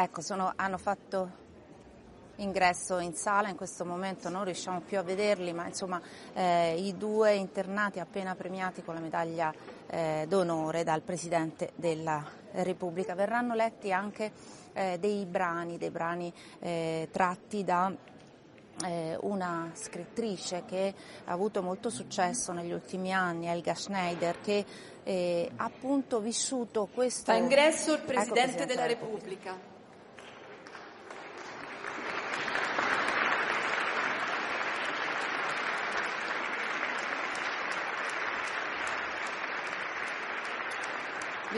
Ecco, sono, hanno fatto ingresso in sala, in questo momento non riusciamo più a vederli, ma insomma eh, i due internati appena premiati con la medaglia eh, d'onore dal Presidente della Repubblica. Verranno letti anche eh, dei brani, dei brani eh, tratti da eh, una scrittrice che ha avuto molto successo negli ultimi anni, Elga Schneider, che eh, ha appunto vissuto questo... Fa ingresso il Presidente, ecco, Presidente della Repubblica. Repubblica.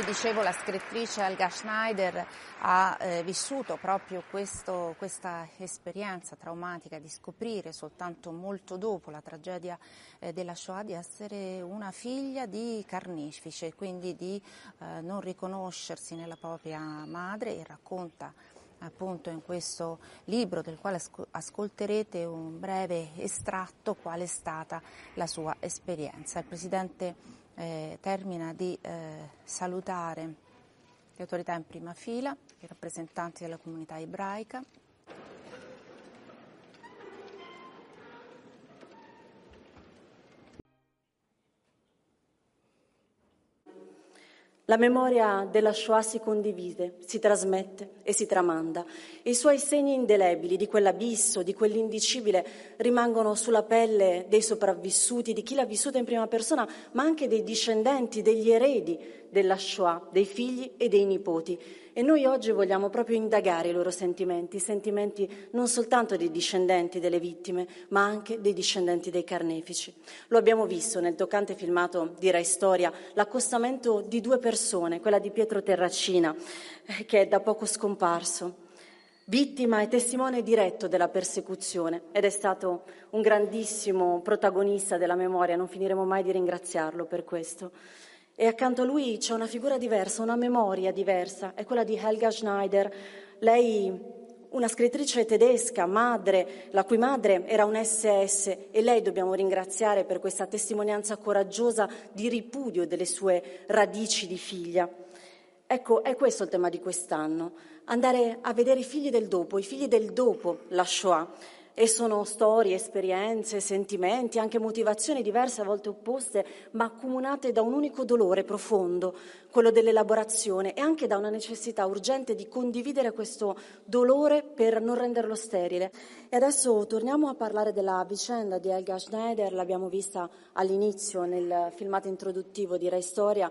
Vi dicevo, la scrittrice Helga Schneider ha eh, vissuto proprio questo, questa esperienza traumatica di scoprire soltanto molto dopo la tragedia eh, della Shoah di essere una figlia di carnefice quindi di eh, non riconoscersi nella propria madre e racconta appunto in questo libro del quale ascolterete un breve estratto qual è stata la sua esperienza. Il presidente eh, termina di eh, salutare le autorità in prima fila, i rappresentanti della comunità ebraica, La memoria della Shoah si condivide, si trasmette e si tramanda. I suoi segni indelebili di quell'abisso, di quell'indicibile, rimangono sulla pelle dei sopravvissuti, di chi l'ha vissuta in prima persona, ma anche dei discendenti, degli eredi della Shoah, dei figli e dei nipoti. E noi oggi vogliamo proprio indagare i loro sentimenti, i sentimenti non soltanto dei discendenti delle vittime, ma anche dei discendenti dei carnefici. Lo abbiamo visto nel toccante filmato di Rai Storia, l'accostamento di due persone, quella di Pietro Terracina, eh, che è da poco scomparso vittima e testimone diretto della persecuzione ed è stato un grandissimo protagonista della memoria, non finiremo mai di ringraziarlo per questo. E accanto a lui c'è una figura diversa, una memoria diversa, è quella di Helga Schneider. Lei, una scrittrice tedesca, madre, la cui madre era un SS e lei dobbiamo ringraziare per questa testimonianza coraggiosa di ripudio delle sue radici di figlia. Ecco, è questo il tema di quest'anno, andare a vedere i figli del dopo, i figli del dopo la Shoah e sono storie, esperienze, sentimenti, anche motivazioni diverse, a volte opposte, ma accomunate da un unico dolore profondo, quello dell'elaborazione e anche da una necessità urgente di condividere questo dolore per non renderlo sterile. E adesso torniamo a parlare della vicenda di Helga Schneider, l'abbiamo vista all'inizio nel filmato introduttivo di Rai Storia.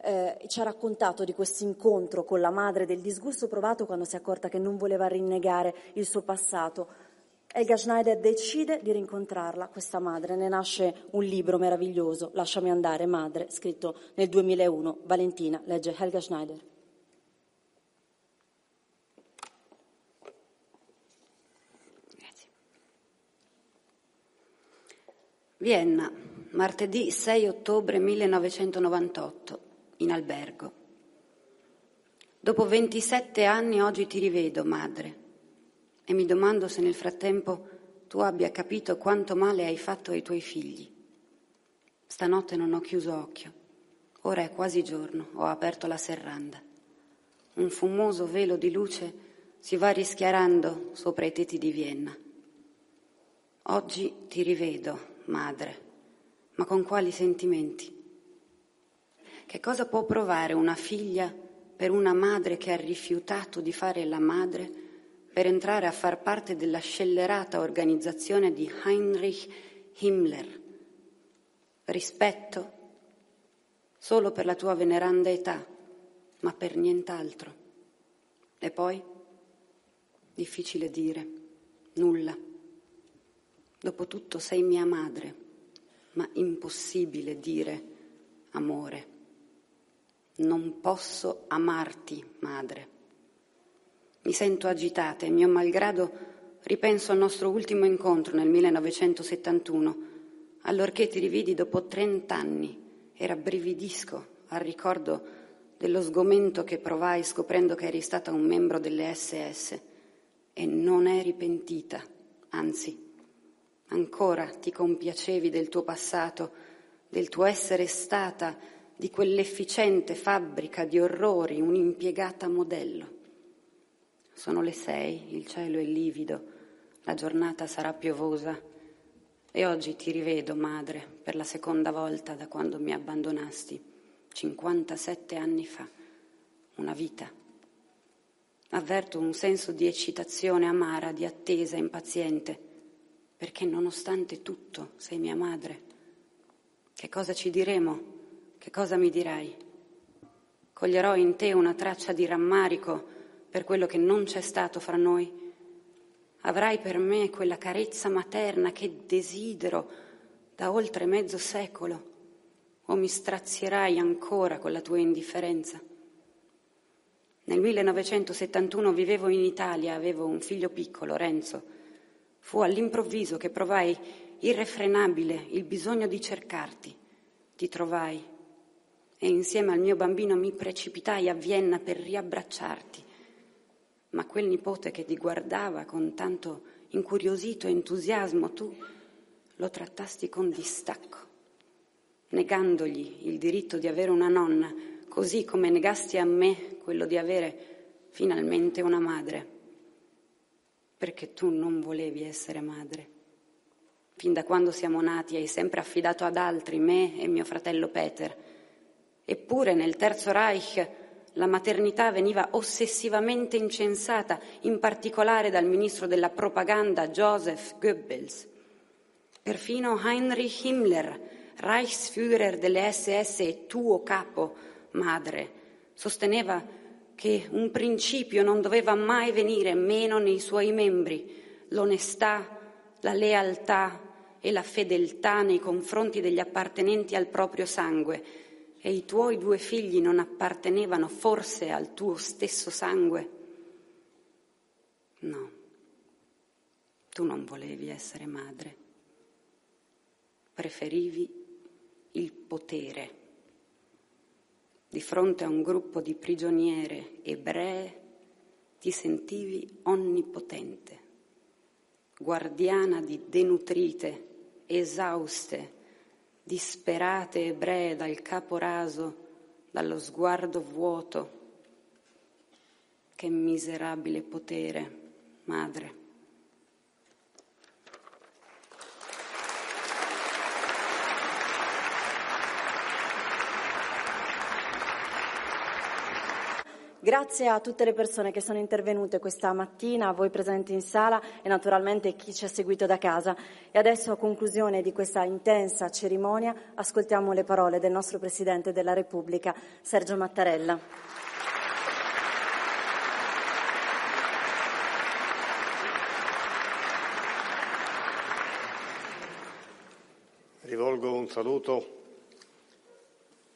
Eh, ci ha raccontato di questo incontro con la madre, del disgusto provato quando si è accorta che non voleva rinnegare il suo passato. Helga Schneider decide di rincontrarla, questa madre, ne nasce un libro meraviglioso, Lasciami andare, madre, scritto nel 2001. Valentina legge Helga Schneider. Grazie. Vienna, martedì 6 ottobre 1998, in albergo. Dopo 27 anni oggi ti rivedo, madre e mi domando se nel frattempo tu abbia capito quanto male hai fatto ai tuoi figli. Stanotte non ho chiuso occhio. Ora è quasi giorno, ho aperto la serranda. Un fumoso velo di luce si va rischiarando sopra i tetti di Vienna. Oggi ti rivedo, madre, ma con quali sentimenti? Che cosa può provare una figlia per una madre che ha rifiutato di fare la madre per entrare a far parte della scellerata organizzazione di Heinrich Himmler. Rispetto solo per la tua veneranda età, ma per nient'altro. E poi? Difficile dire, nulla. Dopotutto sei mia madre, ma impossibile dire amore. Non posso amarti, madre. Mi sento agitata e mio malgrado ripenso al nostro ultimo incontro nel 1971, allorché ti rividi dopo trent'anni e rabbrividisco al ricordo dello sgomento che provai scoprendo che eri stata un membro delle SS e non eri pentita, anzi Ancora ti compiacevi del tuo passato, del tuo essere stata di quell'efficiente fabbrica di orrori, un'impiegata modello. Sono le sei, il cielo è livido, la giornata sarà piovosa e oggi ti rivedo, madre, per la seconda volta da quando mi abbandonasti, 57 anni fa, una vita. Avverto un senso di eccitazione amara, di attesa impaziente perché nonostante tutto sei mia madre. Che cosa ci diremo? Che cosa mi dirai? Coglierò in te una traccia di rammarico per quello che non c'è stato fra noi? Avrai per me quella carezza materna che desidero da oltre mezzo secolo? O mi strazierai ancora con la tua indifferenza? Nel 1971 vivevo in Italia, avevo un figlio piccolo, Renzo, Fu all'improvviso che provai irrefrenabile il bisogno di cercarti. Ti trovai e insieme al mio bambino mi precipitai a Vienna per riabbracciarti. Ma quel nipote che ti guardava con tanto incuriosito entusiasmo, tu lo trattasti con distacco, negandogli il diritto di avere una nonna, così come negasti a me quello di avere finalmente una madre perché tu non volevi essere madre. Fin da quando siamo nati hai sempre affidato ad altri me e mio fratello Peter. Eppure nel Terzo Reich la maternità veniva ossessivamente incensata, in particolare dal ministro della propaganda Joseph Goebbels. Perfino Heinrich Himmler, Reichsführer delle SS e tuo capo, madre, sosteneva che un principio non doveva mai venire meno nei suoi membri, l'onestà, la lealtà e la fedeltà nei confronti degli appartenenti al proprio sangue. E i tuoi due figli non appartenevano forse al tuo stesso sangue? No, tu non volevi essere madre, preferivi il potere. Di fronte a un gruppo di prigioniere ebree, ti sentivi onnipotente, guardiana di denutrite, esauste, disperate ebree dal capo raso, dallo sguardo vuoto. Che miserabile potere, madre. Grazie a tutte le persone che sono intervenute questa mattina, a voi presenti in sala e naturalmente chi ci ha seguito da casa. E adesso a conclusione di questa intensa cerimonia ascoltiamo le parole del nostro Presidente della Repubblica, Sergio Mattarella. Rivolgo un saluto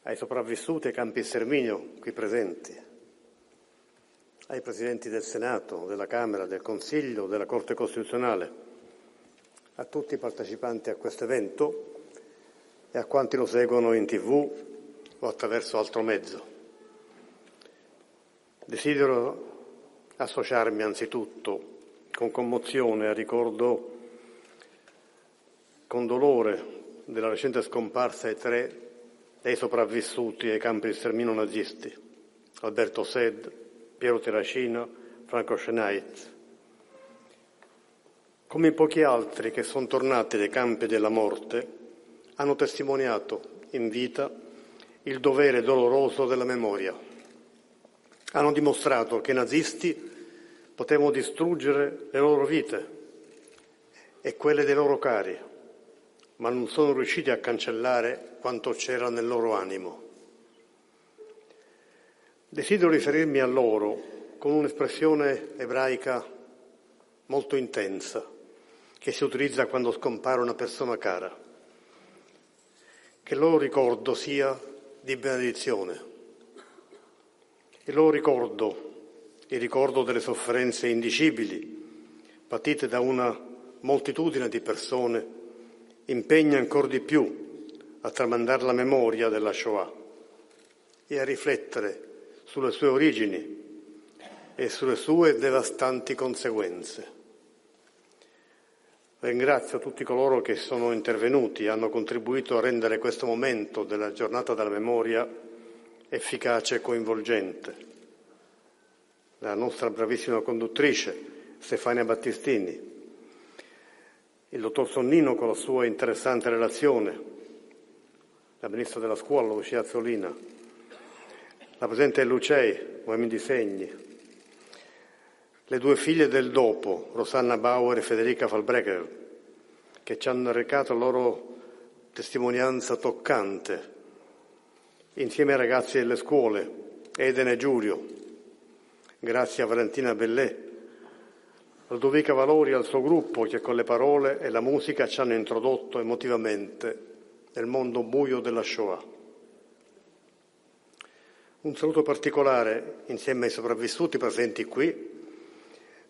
ai sopravvissuti ai campi sterminio qui presenti ai Presidenti del Senato, della Camera, del Consiglio, della Corte Costituzionale, a tutti i partecipanti a questo evento e a quanti lo seguono in tv o attraverso altro mezzo. Desidero associarmi anzitutto con commozione al ricordo con dolore della recente scomparsa ai tre dei sopravvissuti ai campi di sterminio nazisti, Alberto Sed, Piero Terracino, Franco Schenait. Come pochi altri che sono tornati dai campi della morte, hanno testimoniato in vita il dovere doloroso della memoria. Hanno dimostrato che i nazisti potevano distruggere le loro vite e quelle dei loro cari, ma non sono riusciti a cancellare quanto c'era nel loro animo. Desidero riferirmi a loro con un'espressione ebraica molto intensa, che si utilizza quando scompare una persona cara. Che il loro ricordo sia di benedizione. Il loro ricordo, il ricordo delle sofferenze indicibili patite da una moltitudine di persone, impegna ancora di più a tramandare la memoria della Shoah e a riflettere sulle sue origini e sulle sue devastanti conseguenze. Ringrazio tutti coloro che sono intervenuti e hanno contribuito a rendere questo momento della giornata della memoria efficace e coinvolgente. La nostra bravissima conduttrice, Stefania Battistini, il dottor Sonnino con la sua interessante relazione, la ministra della scuola Lucia Azzolina, la presidente Lucei, Uomini di Segni, le due figlie del dopo, Rosanna Bauer e Federica Falbrecher, che ci hanno recato la loro testimonianza toccante, insieme ai ragazzi delle scuole, Eden e Giulio, grazie a Valentina Bellè, Ludovica Valori e al suo gruppo che con le parole e la musica ci hanno introdotto emotivamente nel mondo buio della Shoah. Un saluto particolare, insieme ai sopravvissuti presenti qui,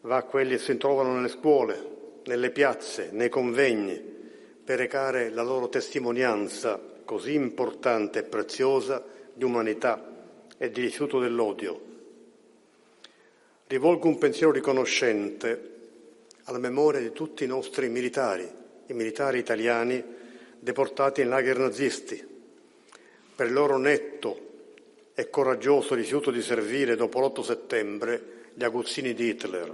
va a quelli che si trovano nelle scuole, nelle piazze, nei convegni, per recare la loro testimonianza così importante e preziosa di umanità e di rifiuto dell'odio. Rivolgo un pensiero riconoscente alla memoria di tutti i nostri militari, i militari italiani deportati in lager nazisti, per il loro netto e coraggioso rifiuto di servire dopo l'8 settembre gli aguzzini di Hitler.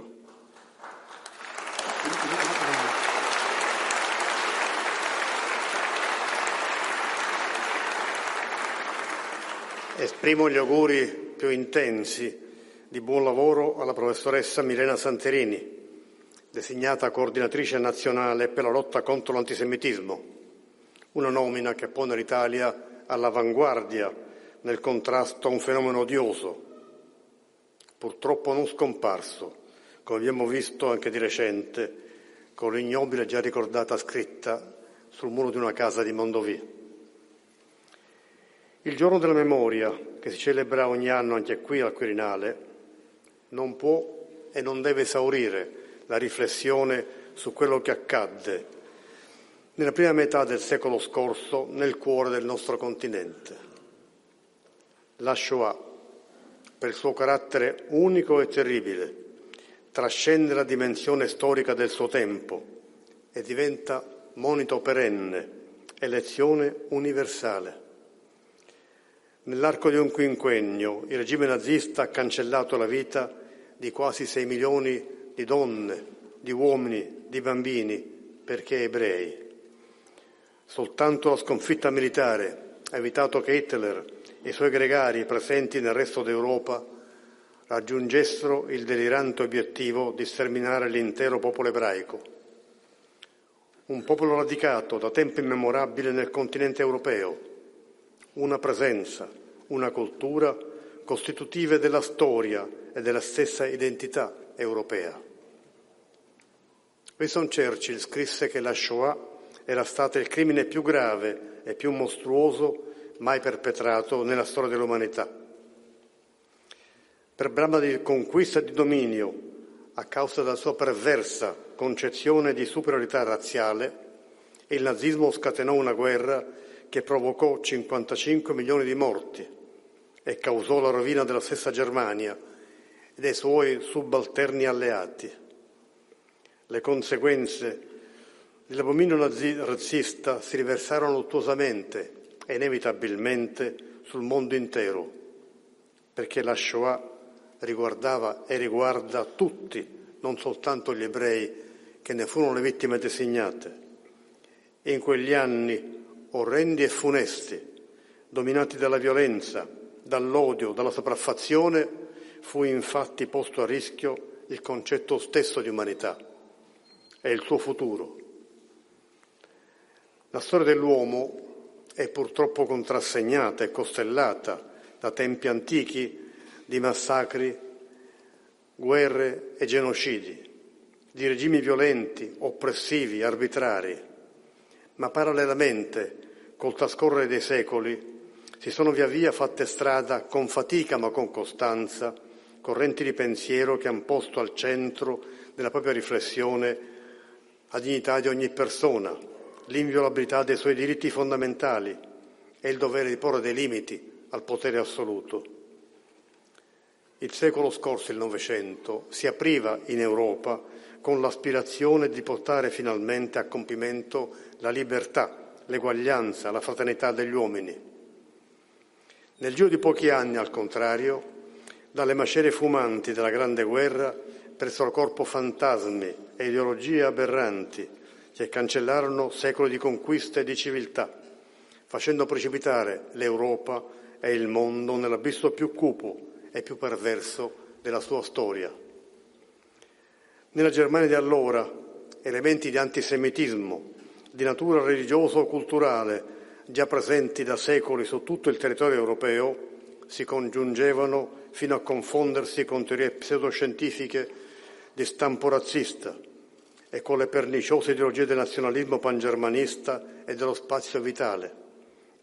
Esprimo gli auguri più intensi di buon lavoro alla professoressa Milena Santerini, designata coordinatrice nazionale per la lotta contro l'antisemitismo, una nomina che pone l'Italia all'avanguardia nel contrasto a un fenomeno odioso, purtroppo non scomparso, come abbiamo visto anche di recente con l'ignobile già ricordata scritta sul muro di una casa di Mondovì. Il giorno della memoria, che si celebra ogni anno anche qui al Quirinale, non può e non deve esaurire la riflessione su quello che accadde nella prima metà del secolo scorso nel cuore del nostro continente. La Shoah, per il suo carattere unico e terribile, trascende la dimensione storica del suo tempo e diventa monito perenne e lezione universale. Nell'arco di un quinquennio il regime nazista ha cancellato la vita di quasi sei milioni di donne, di uomini, di bambini, perché ebrei. Soltanto la sconfitta militare ha evitato che Hitler e i suoi gregari presenti nel resto d'Europa raggiungessero il delirante obiettivo di sterminare l'intero popolo ebraico. Un popolo radicato da tempo immemorabile nel continente europeo, una presenza, una cultura costitutive della storia e della stessa identità europea. Winston Churchill scrisse che la Shoah era stata il crimine più grave e più mostruoso mai perpetrato nella storia dell'umanità. Per brama di conquista e di dominio, a causa della sua perversa concezione di superiorità razziale, il nazismo scatenò una guerra che provocò 55 milioni di morti e causò la rovina della stessa Germania e dei suoi subalterni alleati le conseguenze dell'abominio razzista si riversarono luttuosamente e inevitabilmente sul mondo intero, perché la Shoah riguardava e riguarda tutti, non soltanto gli ebrei che ne furono le vittime designate. In quegli anni orrendi e funesti, dominati dalla violenza, dall'odio, dalla sopraffazione, fu infatti posto a rischio il concetto stesso di umanità e il suo futuro. La storia dell'uomo è purtroppo contrassegnata e costellata da tempi antichi di massacri, guerre e genocidi, di regimi violenti, oppressivi, arbitrari, ma parallelamente, col trascorrere dei secoli, si sono via via fatte strada con fatica ma con costanza correnti di pensiero che hanno posto al centro della propria riflessione la dignità di ogni persona, l'inviolabilità dei suoi diritti fondamentali e il dovere di porre dei limiti al potere assoluto. Il secolo scorso, il Novecento, si apriva in Europa con l'aspirazione di portare finalmente a compimento la libertà, l'eguaglianza, la fraternità degli uomini. Nel giro di pochi anni, al contrario, dalle macerie fumanti della Grande Guerra presero corpo fantasmi e ideologie aberranti che cancellarono secoli di conquista e di civiltà, facendo precipitare l'Europa e il mondo nell'abisso più cupo e più perverso della sua storia. Nella Germania di allora, elementi di antisemitismo, di natura religioso-culturale, già presenti da secoli su tutto il territorio europeo, si congiungevano fino a confondersi con teorie pseudoscientifiche di stampo razzista e con le perniciose ideologie del nazionalismo pangermanista e dello spazio vitale,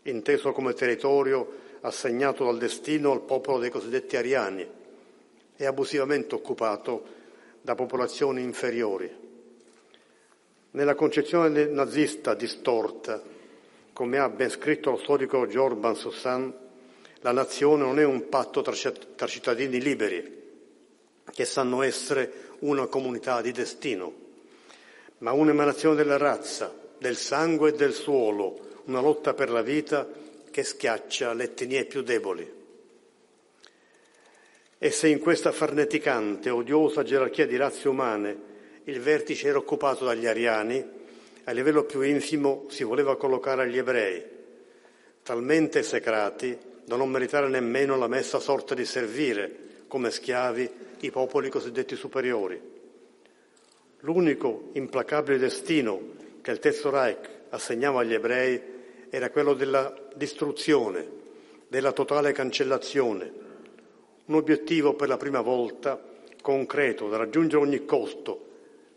inteso come territorio assegnato dal destino al popolo dei cosiddetti ariani e abusivamente occupato da popolazioni inferiori. Nella concezione nazista distorta come ha ben scritto lo storico George Bansossan, la nazione non è un patto tra cittadini liberi che sanno essere una comunità di destino, ma un'emanazione della razza, del sangue e del suolo, una lotta per la vita che schiaccia le etnie più deboli. E se in questa farneticante, odiosa gerarchia di razze umane il vertice era occupato dagli ariani, a livello più infimo si voleva collocare gli ebrei, talmente esecrati da non meritare nemmeno la messa sorta di servire come schiavi i popoli cosiddetti superiori. L'unico implacabile destino che il Terzo Reich assegnava agli ebrei era quello della distruzione, della totale cancellazione, un obiettivo per la prima volta concreto da raggiungere a ogni costo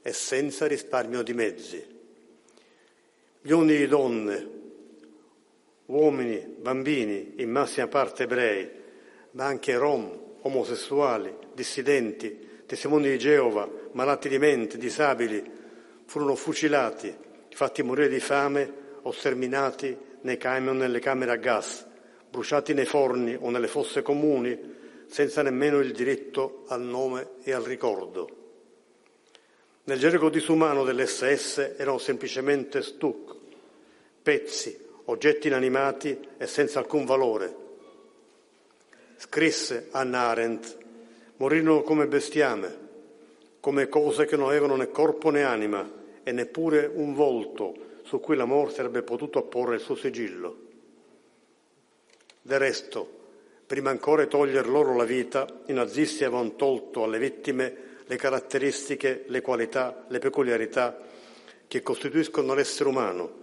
e senza risparmio di mezzi. Milioni di donne, uomini, bambini, in massima parte ebrei, ma anche rom, omosessuali, dissidenti, testimoni di Geova, malati di mente, disabili, furono fucilati, fatti morire di fame o sterminati nei camion nelle camere a gas, bruciati nei forni o nelle fosse comuni, senza nemmeno il diritto al nome e al ricordo. Nel gergo disumano dell'SS erano semplicemente stuc, pezzi, oggetti inanimati e senza alcun valore. Scrisse Anna Arendt, morirono come bestiame, come cose che non avevano né corpo né anima e neppure un volto su cui la morte avrebbe potuto apporre il suo sigillo. Del resto, prima ancora di togliere loro la vita, i nazisti avevano tolto alle vittime le caratteristiche, le qualità, le peculiarità che costituiscono l'essere umano,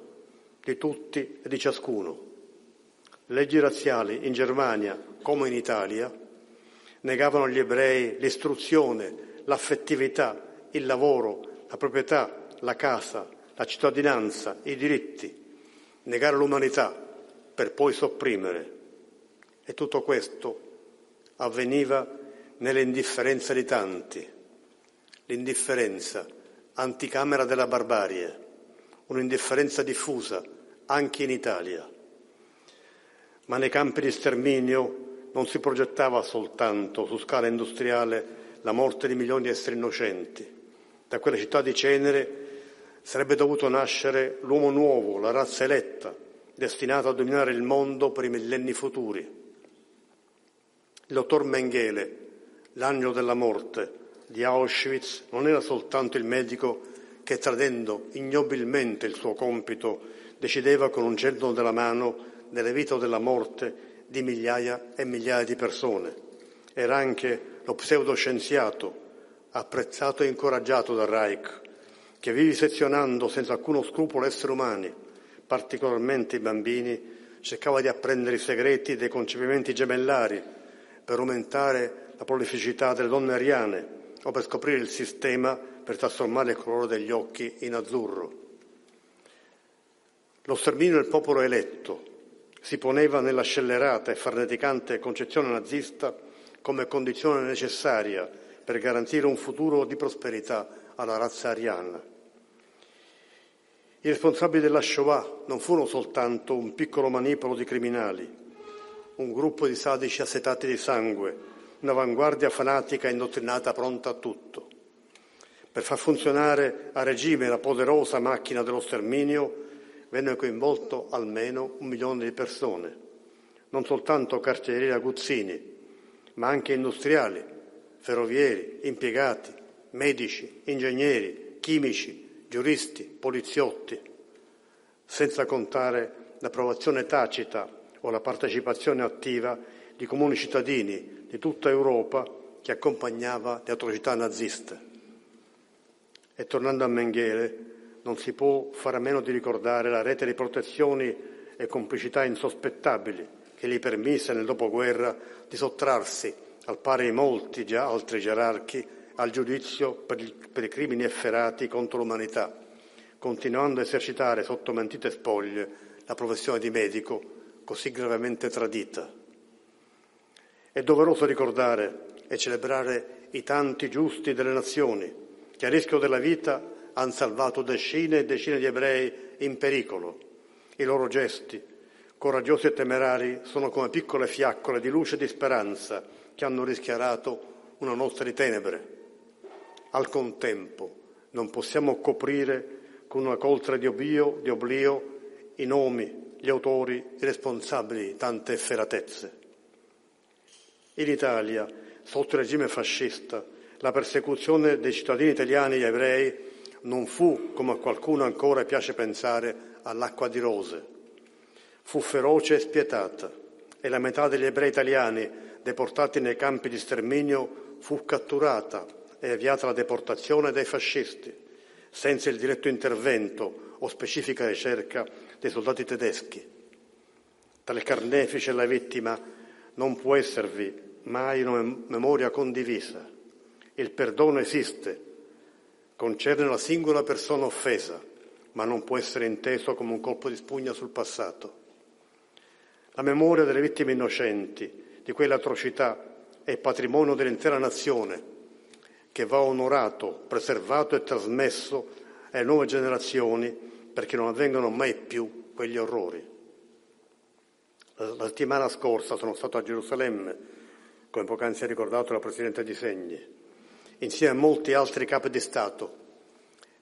di tutti e di ciascuno. Leggi razziali in Germania come in Italia negavano agli ebrei l'istruzione, l'affettività, il lavoro, la proprietà, la casa, la cittadinanza, i diritti, negare l'umanità per poi sopprimere. E tutto questo avveniva nell'indifferenza di tanti, l'indifferenza, anticamera della barbarie, un'indifferenza diffusa anche in Italia. Ma nei campi di sterminio non si progettava soltanto su scala industriale la morte di milioni di esseri innocenti. Da quelle città di cenere sarebbe dovuto nascere l'uomo nuovo, la razza eletta, destinata a dominare il mondo per i millenni futuri. Il dottor Mengele, l'angelo della morte, di Auschwitz non era soltanto il medico che, tradendo ignobilmente il suo compito, decideva con un cenno della mano della vita o della morte di migliaia e migliaia di persone. Era anche lo pseudoscienziato, apprezzato e incoraggiato dal Reich, che vivisezionando senza alcuno scrupolo esseri umani, particolarmente i bambini, cercava di apprendere i segreti dei concepimenti gemellari per aumentare la prolificità delle donne ariane o per scoprire il sistema per trasformare il colore degli occhi in azzurro. Lo sterminio del popolo eletto si poneva nella scellerata e farneticante concezione nazista come condizione necessaria per garantire un futuro di prosperità alla razza ariana. I responsabili della Shoah non furono soltanto un piccolo manipolo di criminali, un gruppo di sadici assetati di sangue, un'avanguardia fanatica indottrinata pronta a tutto. Per far funzionare a regime la poderosa macchina dello sterminio venne coinvolto almeno un milione di persone, non soltanto carcerieri aguzzini, ma anche industriali, ferrovieri, impiegati, medici, ingegneri, chimici, giuristi, poliziotti, senza contare l'approvazione tacita o la partecipazione attiva di comuni cittadini di tutta Europa che accompagnava le atrocità naziste. E tornando a Mengele, non si può fare a meno di ricordare la rete di protezioni e complicità insospettabili che gli permise nel dopoguerra di sottrarsi, al pari di molti già altri gerarchi, al giudizio per, i crimini efferati contro l'umanità, continuando a esercitare sotto mentite spoglie la professione di medico così gravemente tradita. È doveroso ricordare e celebrare i tanti giusti delle nazioni che a rischio della vita hanno salvato decine e decine di ebrei in pericolo. I loro gesti, coraggiosi e temerari, sono come piccole fiaccole di luce e di speranza che hanno rischiarato una notte di tenebre. Al contempo non possiamo coprire con una coltre di oblio, di oblio i nomi, gli autori, i responsabili di tante efferatezze. In Italia, sotto il regime fascista, la persecuzione dei cittadini italiani e ebrei non fu, come a qualcuno ancora piace pensare, all'acqua di rose. Fu feroce e spietata e la metà degli ebrei italiani deportati nei campi di sterminio fu catturata e avviata la deportazione dai fascisti, senza il diretto intervento o specifica ricerca dei soldati tedeschi. Il carnefice e la vittima non può esservi mai una memoria condivisa. Il perdono esiste, concerne la singola persona offesa, ma non può essere inteso come un colpo di spugna sul passato. La memoria delle vittime innocenti di quelle atrocità è patrimonio dell'intera nazione che va onorato, preservato e trasmesso alle nuove generazioni perché non avvengano mai più quegli orrori. La settimana scorsa sono stato a Gerusalemme come poc'anzi ha ricordato la Presidente Di Segni, insieme a molti altri capi di Stato,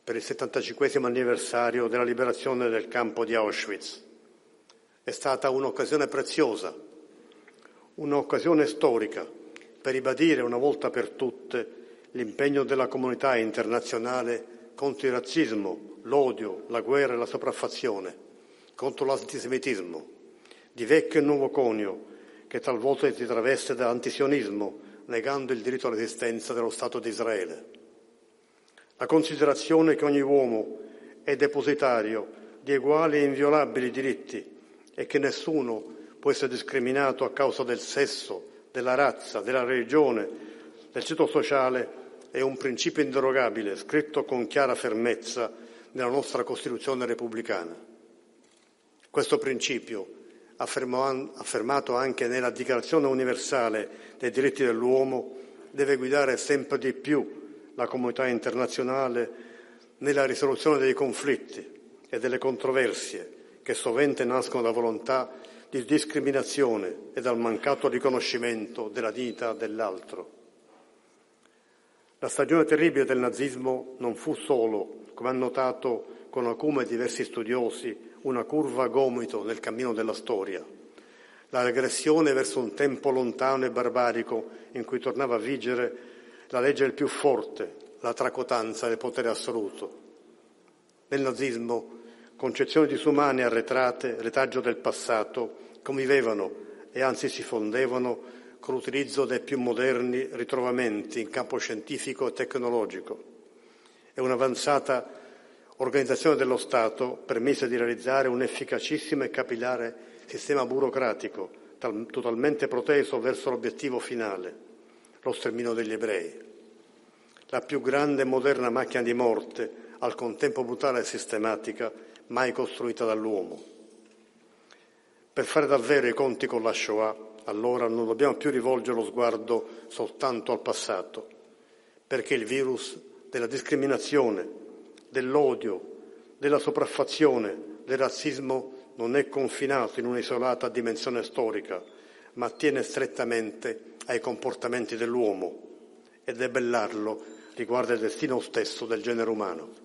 per il 75 anniversario della liberazione del campo di Auschwitz. È stata un'occasione preziosa, un'occasione storica per ribadire una volta per tutte l'impegno della comunità internazionale contro il razzismo, l'odio, la guerra e la sopraffazione, contro l'antisemitismo, di vecchio e nuovo conio, che talvolta si traveste da antisionismo, negando il diritto all'esistenza dello Stato di Israele. La considerazione che ogni uomo è depositario di uguali e inviolabili diritti e che nessuno può essere discriminato a causa del sesso, della razza, della religione, del ceto sociale è un principio inderogabile, scritto con chiara fermezza nella nostra Costituzione repubblicana. Questo principio affermato anche nella Dichiarazione universale dei diritti dell'uomo, deve guidare sempre di più la comunità internazionale nella risoluzione dei conflitti e delle controversie che sovente nascono da volontà di discriminazione e dal mancato riconoscimento della dignità dell'altro. La stagione terribile del nazismo non fu solo, come hanno notato con acume diversi studiosi, una curva a gomito nel cammino della storia, la regressione verso un tempo lontano e barbarico in cui tornava a vigere la legge del più forte, la tracotanza del potere assoluto. Nel nazismo, concezioni disumane arretrate, retaggio del passato, convivevano e anzi si fondevano con l'utilizzo dei più moderni ritrovamenti in campo scientifico e tecnologico e un'avanzata organizzazione dello Stato permise di realizzare un efficacissimo e capillare sistema burocratico tal- totalmente proteso verso l'obiettivo finale, lo sterminio degli ebrei. la più grande e moderna macchina di morte, al contempo brutale e sistematica, mai costruita dall'uomo. Per fare davvero i conti con la Shoah, allora non dobbiamo più rivolgere lo sguardo soltanto al passato, perché il virus della discriminazione, dell'odio, della sopraffazione, del razzismo non è confinato in un'isolata dimensione storica, ma attiene strettamente ai comportamenti dell'uomo e debellarlo riguarda il destino stesso del genere umano.